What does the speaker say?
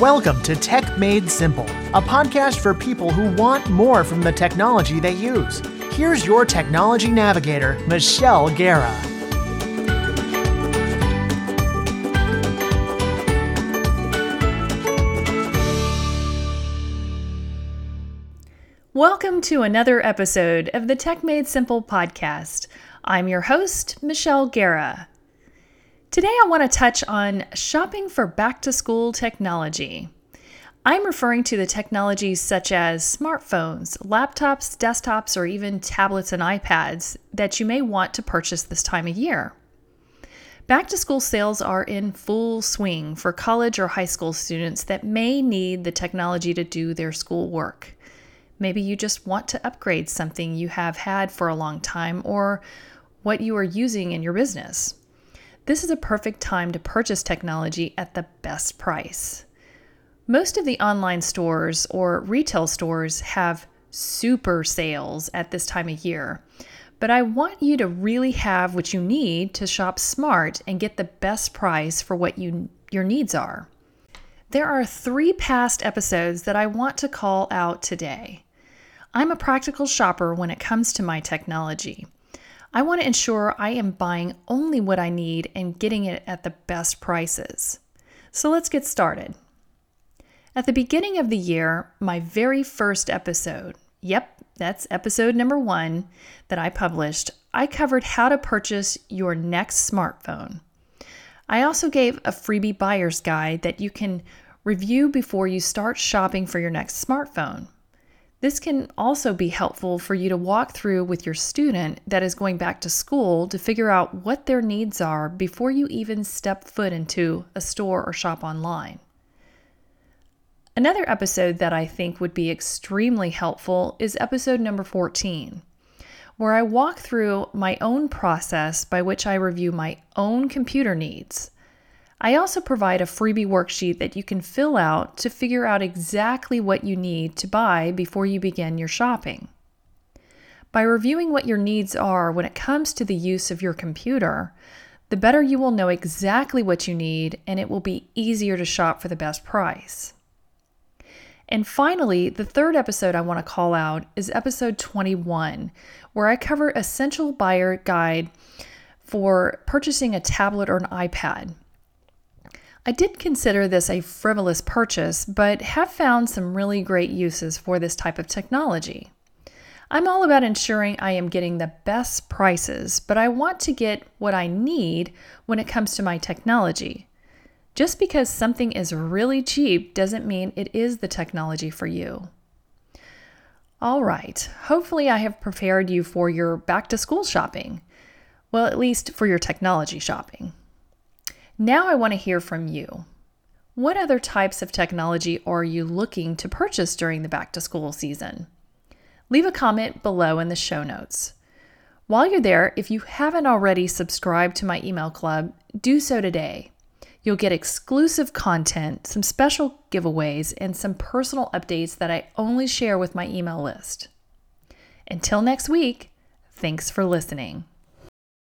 Welcome to Tech Made Simple, a podcast for people who want more from the technology they use. Here's your technology navigator, Michelle Guerra. Welcome to another episode of the Tech Made Simple podcast. I'm your host, Michelle Guerra. Today, I want to touch on shopping for back to school technology. I'm referring to the technologies such as smartphones, laptops, desktops, or even tablets and iPads that you may want to purchase this time of year. Back to school sales are in full swing for college or high school students that may need the technology to do their school work. Maybe you just want to upgrade something you have had for a long time or what you are using in your business. This is a perfect time to purchase technology at the best price. Most of the online stores or retail stores have super sales at this time of year, but I want you to really have what you need to shop smart and get the best price for what you, your needs are. There are three past episodes that I want to call out today. I'm a practical shopper when it comes to my technology. I want to ensure I am buying only what I need and getting it at the best prices. So let's get started. At the beginning of the year, my very first episode, yep, that's episode number one that I published, I covered how to purchase your next smartphone. I also gave a freebie buyer's guide that you can review before you start shopping for your next smartphone. This can also be helpful for you to walk through with your student that is going back to school to figure out what their needs are before you even step foot into a store or shop online. Another episode that I think would be extremely helpful is episode number 14, where I walk through my own process by which I review my own computer needs. I also provide a freebie worksheet that you can fill out to figure out exactly what you need to buy before you begin your shopping. By reviewing what your needs are when it comes to the use of your computer, the better you will know exactly what you need and it will be easier to shop for the best price. And finally, the third episode I want to call out is episode 21, where I cover essential buyer guide for purchasing a tablet or an iPad. I did consider this a frivolous purchase, but have found some really great uses for this type of technology. I'm all about ensuring I am getting the best prices, but I want to get what I need when it comes to my technology. Just because something is really cheap doesn't mean it is the technology for you. All right, hopefully, I have prepared you for your back to school shopping. Well, at least for your technology shopping. Now I want to hear from you. What other types of technology are you looking to purchase during the back to school season? Leave a comment below in the show notes. While you're there, if you haven't already subscribed to my email club, do so today. You'll get exclusive content, some special giveaways, and some personal updates that I only share with my email list. Until next week, thanks for listening.